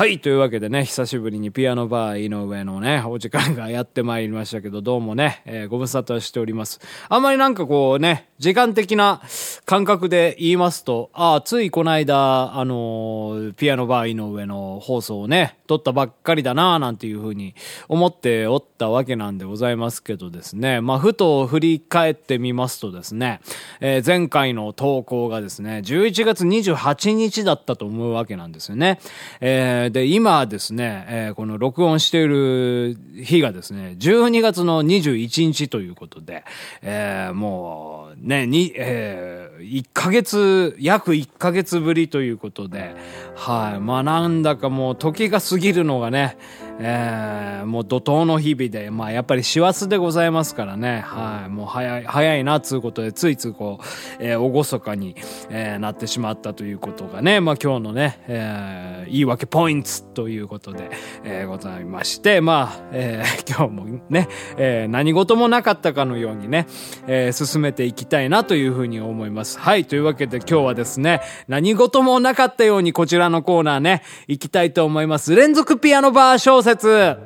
はい。というわけでね、久しぶりにピアノバー井上のね、お時間がやってまいりましたけど、どうもね、えー、ご無沙汰しております。あんまりなんかこうね、時間的な感覚で言いますと、ああ、ついこの間、あの、ピアノバー井上の放送をね、撮ったばっかりだなぁなんていうふうに思っておったわけなんでございますけどですね、まあ、ふと振り返ってみますとですね、えー、前回の投稿がですね、11月28日だったと思うわけなんですよね。えーで、今ですね、えー、この録音している日がですね、12月の21日ということで、えー、もうね、に、えー、1ヶ月、約1ヶ月ぶりということで、はい。まあなんだかもう時が過ぎるのがね、えー、もう怒涛の日々で、まあやっぱり師走でございますからね、はい、もう早い、早いな、つうことで、ついついこう、えー、おごそかに、えー、なってしまったということがね、まあ今日のね、えー、言い訳ポイントということで、えー、ございまして、まあ、えー、今日もね、えー、何事もなかったかのようにね、えー、進めていきたいなというふうに思います。はい、というわけで今日はですね、何事もなかったようにこちらのコーナーね、行きたいと思います。連続ピアノバー小説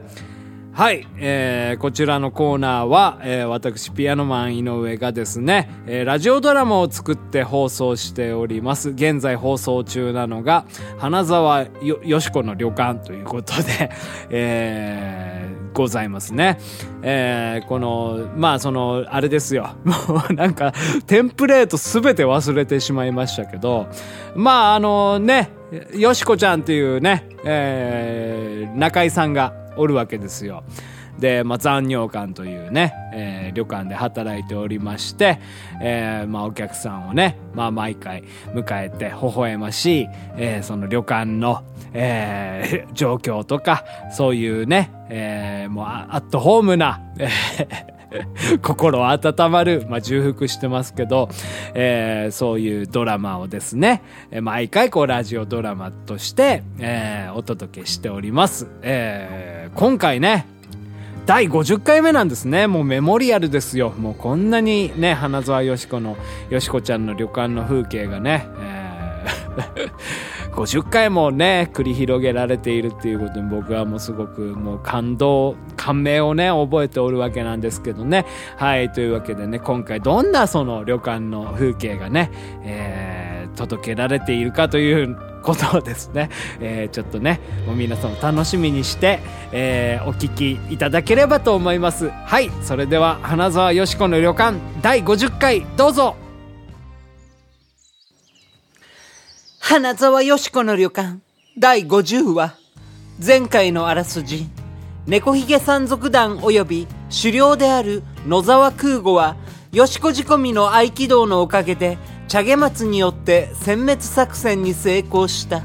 はい、えー、こちらのコーナーは、えー、私ピアノマン井上がですね、えー、ラジオドラマを作って放送しております。現在放送中なのが花沢よよしこの旅館ということで、えー、ございますね、えー、このまあそのあれですよ。もうなんかテンプレートすべて忘れてしまいましたけどまああのねよしこちゃんっていうね、えー、中井さんがおるわけですよ。で、まあ、残尿館というね、えー、旅館で働いておりまして、えー、まあ、お客さんをね、まあ、毎回迎えて微笑ましい、えー、その旅館の、えー、状況とか、そういうね、えー、もうアットホームな、えー 心温まる、まあ、重複してますけど、えー、そういうドラマをですね、毎回こうラジオドラマとして、えー、お届けしております。えー、今回ね、第50回目なんですね。もうメモリアルですよ。もうこんなにね、花沢よしこの、よしこちゃんの旅館の風景がね、えー 50回もね、繰り広げられているっていうことに僕はもうすごくもう感動、感銘をね、覚えておるわけなんですけどね。はい、というわけでね、今回どんなその旅館の風景がね、えー、届けられているかということをですね、えー、ちょっとね、もう皆さんも楽しみにして、えー、お聞きいただければと思います。はい、それでは、花沢よしこの旅館第50回、どうぞ花沢よしこの旅館。第50話。前回のあらすじ。猫ひげ山賊団及び狩猟である野沢空吾はよしこ仕込みの合気道のおかげで茶毛松によって殲滅作戦に成功した。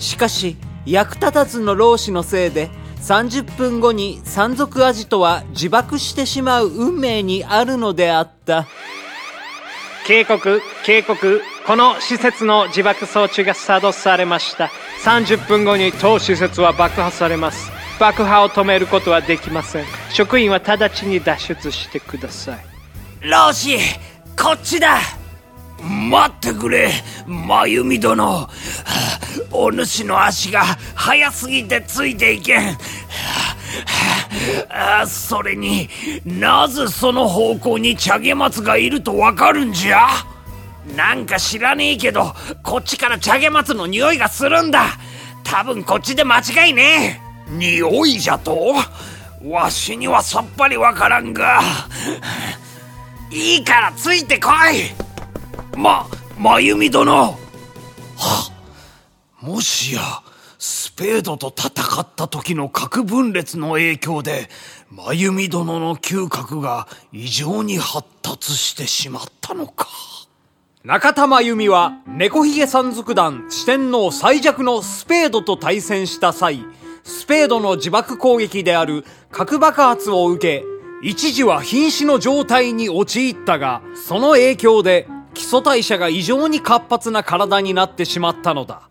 しかし役立たずの老子のせいで30分後に山賊アジトは自爆してしまう運命にあるのであった。警告警告。この施設の自爆装置が作動されました。30分後に当施設は爆破されます。爆破を止めることはできません。職員は直ちに脱出してください。老子こっちだ。待ってくれ真由美殿お主の足が速すぎてついていけん。それになぜその方向に茶毛松がいるとわかるんじゃ？なんか知らねえけどこっちから茶毛松の匂いがするんだ。多分こっちで間違いねえ。匂いじゃと？わしにはさっぱりわからんが。いいからついてこい。ま真由美殿。はもしやスペードと戦った時の核分裂の影響で真由美殿の嗅覚が異常に発達してしまったのか中田真由美は猫ひげ山賊団四天王最弱のスペードと対戦した際、スペードの自爆攻撃である核爆発を受け、一時は瀕死の状態に陥ったが、その影響で基礎代謝が異常に活発な体になってしまったのだ。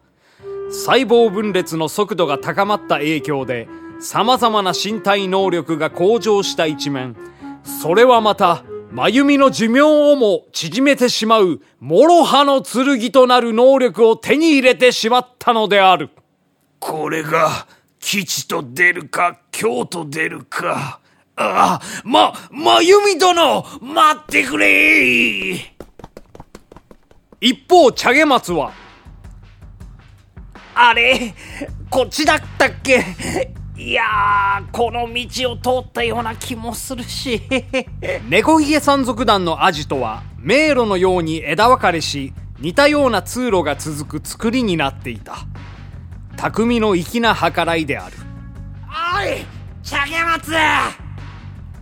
細胞分裂の速度が高まった影響で、様々な身体能力が向上した一面、それはまた、真由美の寿命をも縮めてしまう、諸刃の剣となる能力を手に入れてしまったのである。これが、吉と出るか、京と出るか。ああ、ま、まゆみ殿待ってくれ一方、茶毛松は、あれこっちだったっけ？いやー、この道を通ったような気もするし。猫ひげ山賊団のアジトは、迷路のように枝分かれし、似たような通路が続く作りになっていた。匠の粋な計らいである。おい茶毛松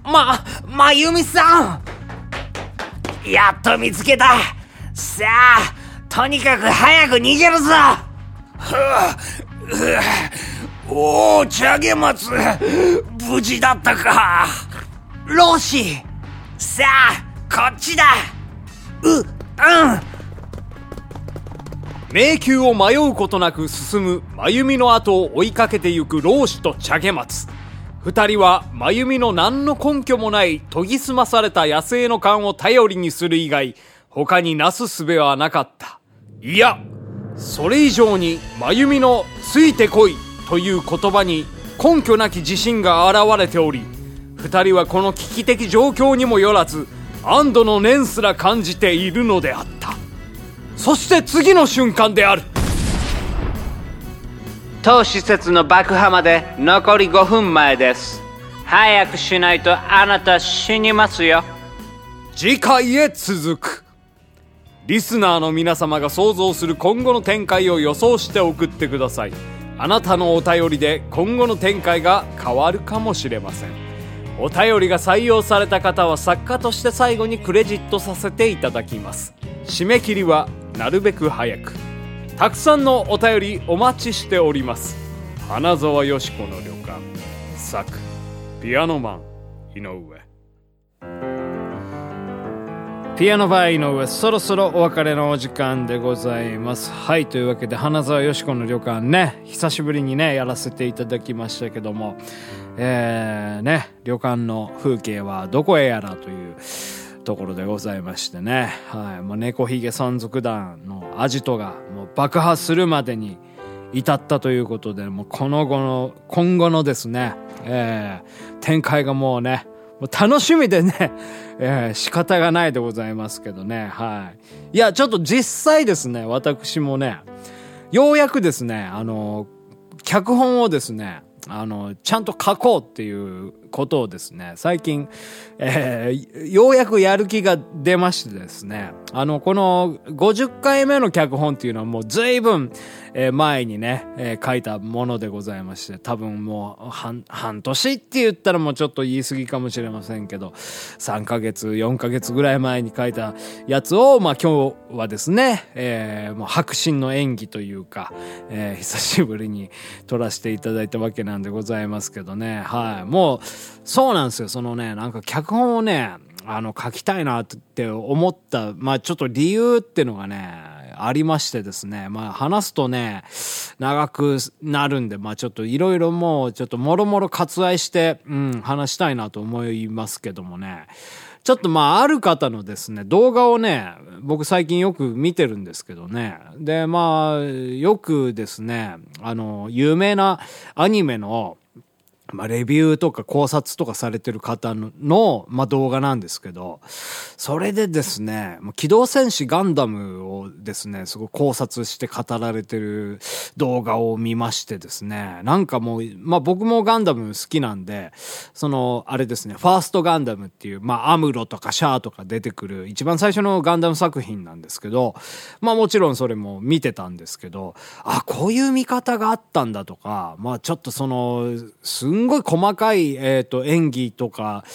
ま、まゆみさんやっと見つけたさあ、とにかく早く逃げるぞおお、茶毛松無事だったか。ローシーさあ、こっちだ。う、うん。迷宮を迷うことなく進む真由美の後を追いかけてゆく老子と茶毛松。二人は真由美の何の根拠もない研ぎ澄まされた野生の勘を頼りにする以外他になすすべはなかった。いやそれ以上に真由美の「ついてこい」という言葉に根拠なき自信が現れており二人はこの危機的状況にもよらず安堵の念すら感じているのであった。そして次の瞬間である。当施設の爆破まで残り5分前です。早くしないとあなた死にますよ。次回へ続くリスナーの皆様が想像する今後の展開を予想して送ってください。あなたのお便りで今後の展開が変わるかもしれません。お便りが採用された方は作家として最後にクレジットさせていただきます。締め切りはなるべく早く。たくさんのお便りお待ちしております。花沢よし子の旅館。作ピアノマン井上。ピアノバー井上そろそろお別れのお時間でございますはいというわけで花沢よし子の旅館ね久しぶりにねやらせていただきましたけどもえー、ね旅館の風景はどこへやらというところでございましてね、はい。まあ、猫ひげ山賊団のアジトがもう爆破するまでに至ったということで、もうこの後の、今後のですね、えー、展開がもうね、もう楽しみでね、えー、仕方がないでございますけどね、はい。いや、ちょっと実際ですね、私もね、ようやくですね、あの、脚本をですね、あの、ちゃんと書こうっていうことをですね、最近、えー、ようやくやる気が出ましてですね、あの、この50回目の脚本っていうのはもう随分、えー、前にね、えー、書いたものでございまして、多分もう半、半年って言ったらもうちょっと言い過ぎかもしれませんけど、3ヶ月、4ヶ月ぐらい前に書いたやつを、まあ今日はですね、えー、もう白真の演技というか、えー、久しぶりに撮らせていただいたわけなんでございますけどね、はい。もう、そうなんですよ。そのね、なんか脚本をね、あの、書きたいなって思った、まあちょっと理由っていうのがね、ありましてですね。まあ話すとね、長くなるんで、まあちょっといろいろもうちょっともろもろ割愛して、うん、話したいなと思いますけどもね。ちょっとまあある方のですね、動画をね、僕最近よく見てるんですけどね。で、まあ、よくですね、あの、有名なアニメの、まあ、レビューとか考察とかされてる方の、まあ、動画なんですけど、それでですね、機動戦士ガンダムをですね、すごい考察して語られてる動画を見ましてですね、なんかもう、まあ、僕もガンダム好きなんで、その、あれですね、ファーストガンダムっていう、まあ、アムロとかシャアとか出てくる一番最初のガンダム作品なんですけど、まあ、もちろんそれも見てたんですけど、あ、こういう見方があったんだとか、まあ、ちょっとその、すんんごい細かい、えっ、と、演技とか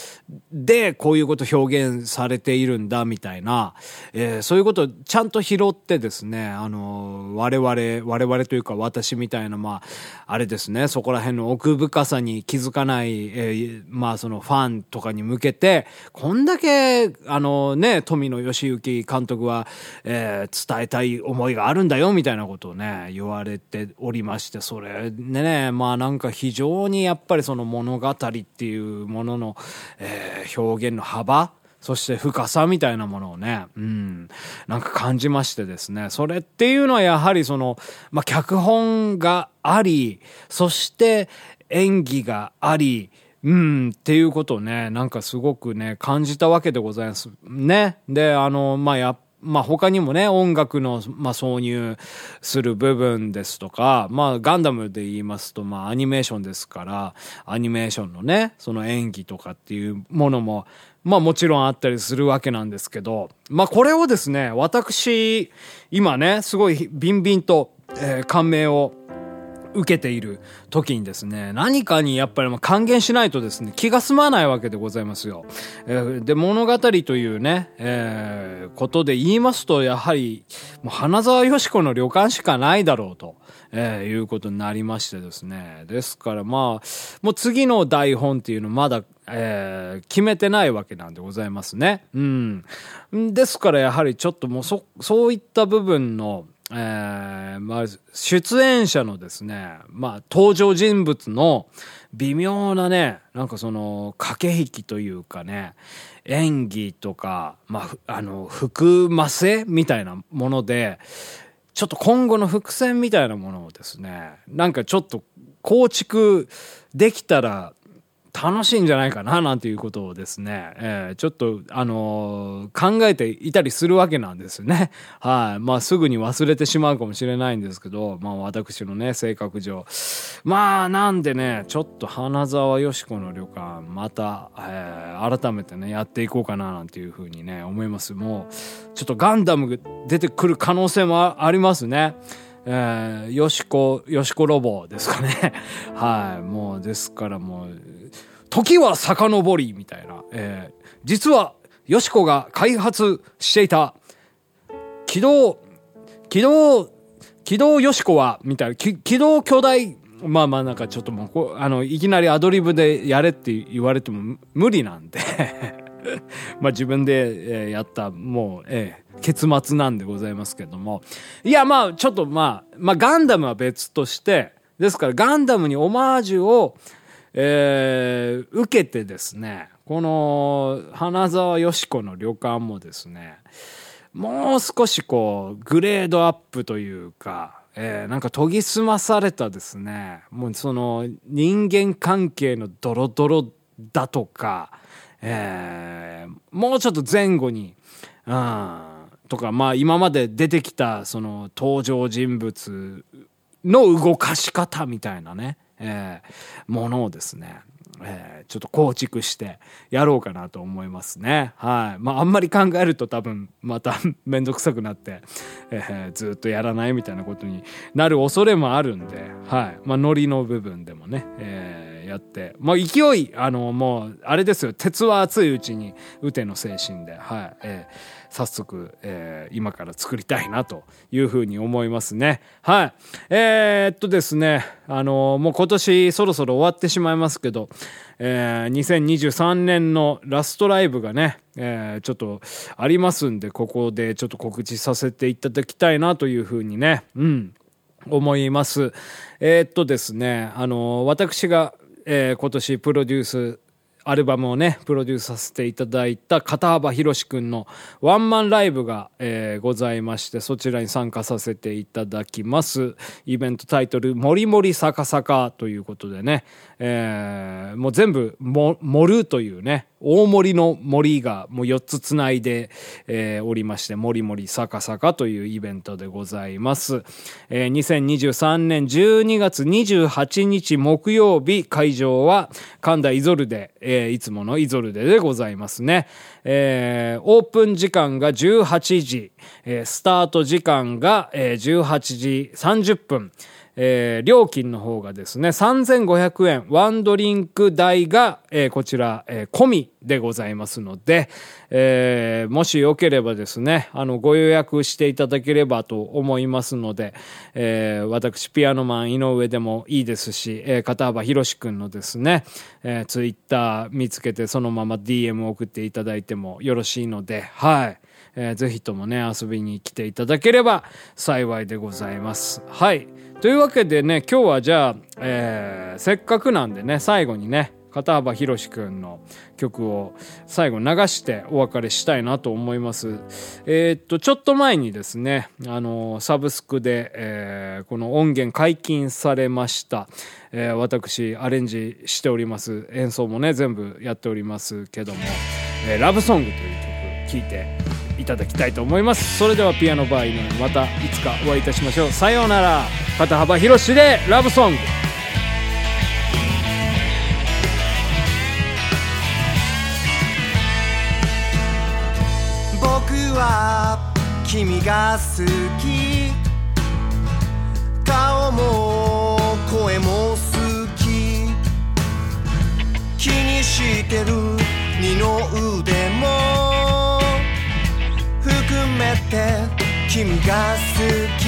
で、こういうこと表現されているんだ、みたいな、えーそういうことをちゃんと拾ってですね、あの、我々、我々というか私みたいな、まあ、あれですね、そこら辺の奥深さに気づかない、えーまあ、そのファンとかに向けて、こんだけ、あのね、富野義行監督は、えー伝えたい思いがあるんだよ、みたいなことをね、言われておりまして、それでね、まあなんか非常にやっぱぱりその物語っていうものの、えー表現の幅そして深さみたいなものをね、うん、なんか感じましてですね。それっていうのはやはりその、まあ、脚本があり、そして演技があり、うん、っていうことをね、なんかすごくね、感じたわけでございます。ね。で、あの、まあ、やっまあ他にもね、音楽の、まあ、挿入する部分ですとか、まあガンダムで言いますと、まあアニメーションですから、アニメーションのね、その演技とかっていうものも、まあもちろんあったりするわけなんですけど、まあこれをですね、私、今ね、すごいビンビンと、えー感銘を受けている時にですね、何かにやっぱりまあ還元しないとですね、気が済まないわけでございますよ。えーで、物語というね、えーことで言いますと、やはり、もう花沢よし子の旅館しかないだろうと。えーいうことになりましてですね。ですからまあ、もう次の台本っていうのまだ、えー決めてないわけなんでございますね。うん。ですからやはりちょっともうそ、そういった部分の、えーまあ、出演者のですね、まあ、登場人物の微妙なね、なんかその、駆け引きというかね、演技とか、まあ、あの、含ませみたいなもので、ちょっと今後の伏線みたいなものをですね、なんかちょっと構築できたら楽しいんじゃないかななんていうことをですね、えーちょっと、あのー考えていたりするわけなんですね。はい。まあすぐに忘れてしまうかもしれないんですけど、まあ私のね、性格上。まあなんでね、ちょっと花沢よし子の旅館、また、えー改めてね、やっていこうかななんていうふうにね、思います。もう、ちょっとガンダムが出てくる可能性もありますね。えー、よしこ、よしこロボですかね。はい。もう、ですからもう、時は遡り、みたいな。えー実は、よしこが開発していた、機動、機動、機動よしこは、みたいな、き機動巨大、まあまあなんかちょっともう、あの、いきなりアドリブでやれって言われても無理なんで、まあ自分で、えーやった、もう、えー結末なんでございますけども。いや、まあちょっとまあ、まあガンダムは別として、ですからガンダムにオマージュを、えー受けてですね、この花沢よし子の旅館もですね、もう少しこう、グレードアップというか、えーなんか研ぎ澄まされたですね、もうその人間関係のドロドロだとか、えーもうちょっと前後に、うん、とか、まあ今まで出てきたその登場人物の動かし方みたいなね、えーものをですね、えーちょっと構築してやろうかなと思いますね。はい。まああんまり考えると多分まためんどくさくなって、えーずっとやらないみたいなことになる恐れもあるんで、はい。まあノリの部分でもね、えーやって、まあ勢い、あのもうあれですよ、鉄は熱いうちに打ての精神で、はい。えー早速、えー今から作りたいなというふうに思いますね。はい。えーっとですね、あのもう今年そろそろ終わってしまいますけど、えー2023年のラストライブがね、えーちょっとありますんで、ここでちょっと告知させていただきたいなというふうにね、うん、思います。えーっとですね、あの私が、えー今年プロデュースアルバムをね、プロデュースさせていただいた片幅博くんのワンマンライブが、えーございまして、そちらに参加させていただきます。イベントタイトル、もりもりさかさかということでね、えーもう全部も、盛るというね、大森の森がもう4つつないで、えーおりまして、もりもり坂坂というイベントでございます。えー2023年12月28日木曜日、会場は神田イゾルデ、えーいつものイゾルデでございますね。えーオープン時間が18時、えースタート時間が、えー18時30分、えー料金の方がですね、3500円、ワンドリンク代が、えーこちら、えー込みでございますので、えーもしよければですね、あの、ご予約していただければと思いますので、えー私、ピアノマン井上でもいいですし、えー片幅博士くんのですね、えーツイッター見つけてそのまま DM 送っていただいてもよろしいので、はい。えーぜひともね、遊びに来ていただければ幸いでございます。はい。というわけでね、今日はじゃあ、えーせっかくなんでね、最後にね、片幅博士くんの曲を最後流してお別れしたいなと思います。えーっと、ちょっと前にですね、あの、サブスクで、えーこの音源解禁されました。えー私、アレンジしております。演奏もね、全部やっておりますけども、えラブソングという曲聴いていただきたいと思います。それではピアノバー井上またいつかお会いいたしましょう。さようなら。片幅博士でラブソング。僕は君が好き顔も声も好き気にしてる二の腕もて君が好き。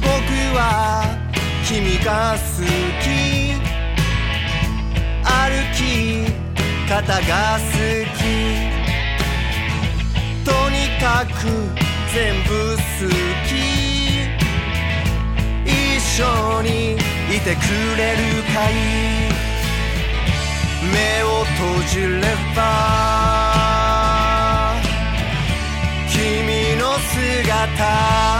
僕は君が好き。歩き方が好き。とにかく全部好き。一緒にいてくれるかい？目を閉じれば姿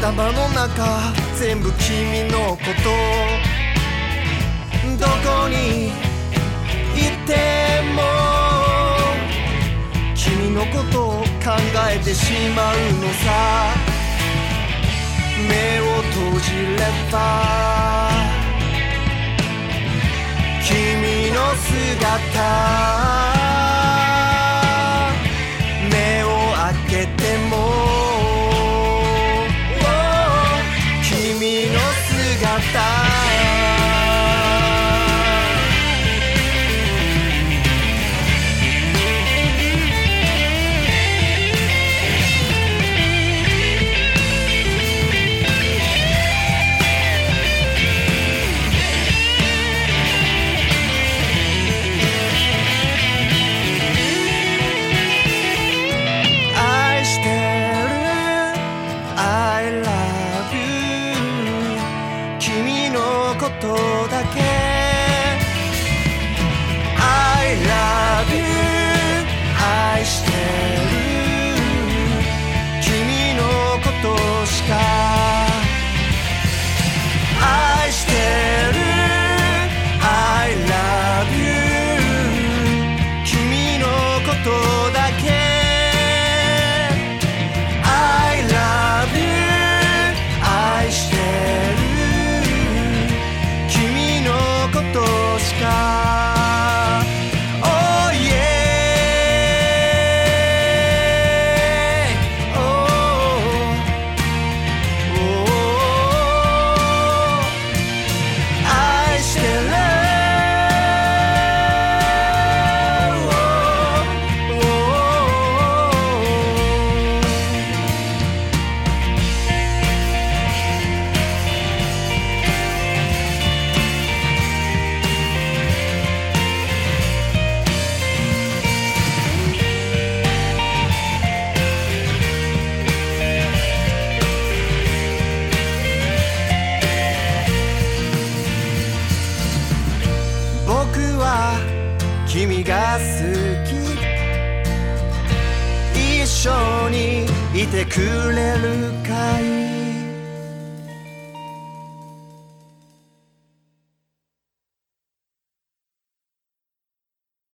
頭の中全部君のことどこにいても君のことを考えてしまうのさ。目を閉じれば君の姿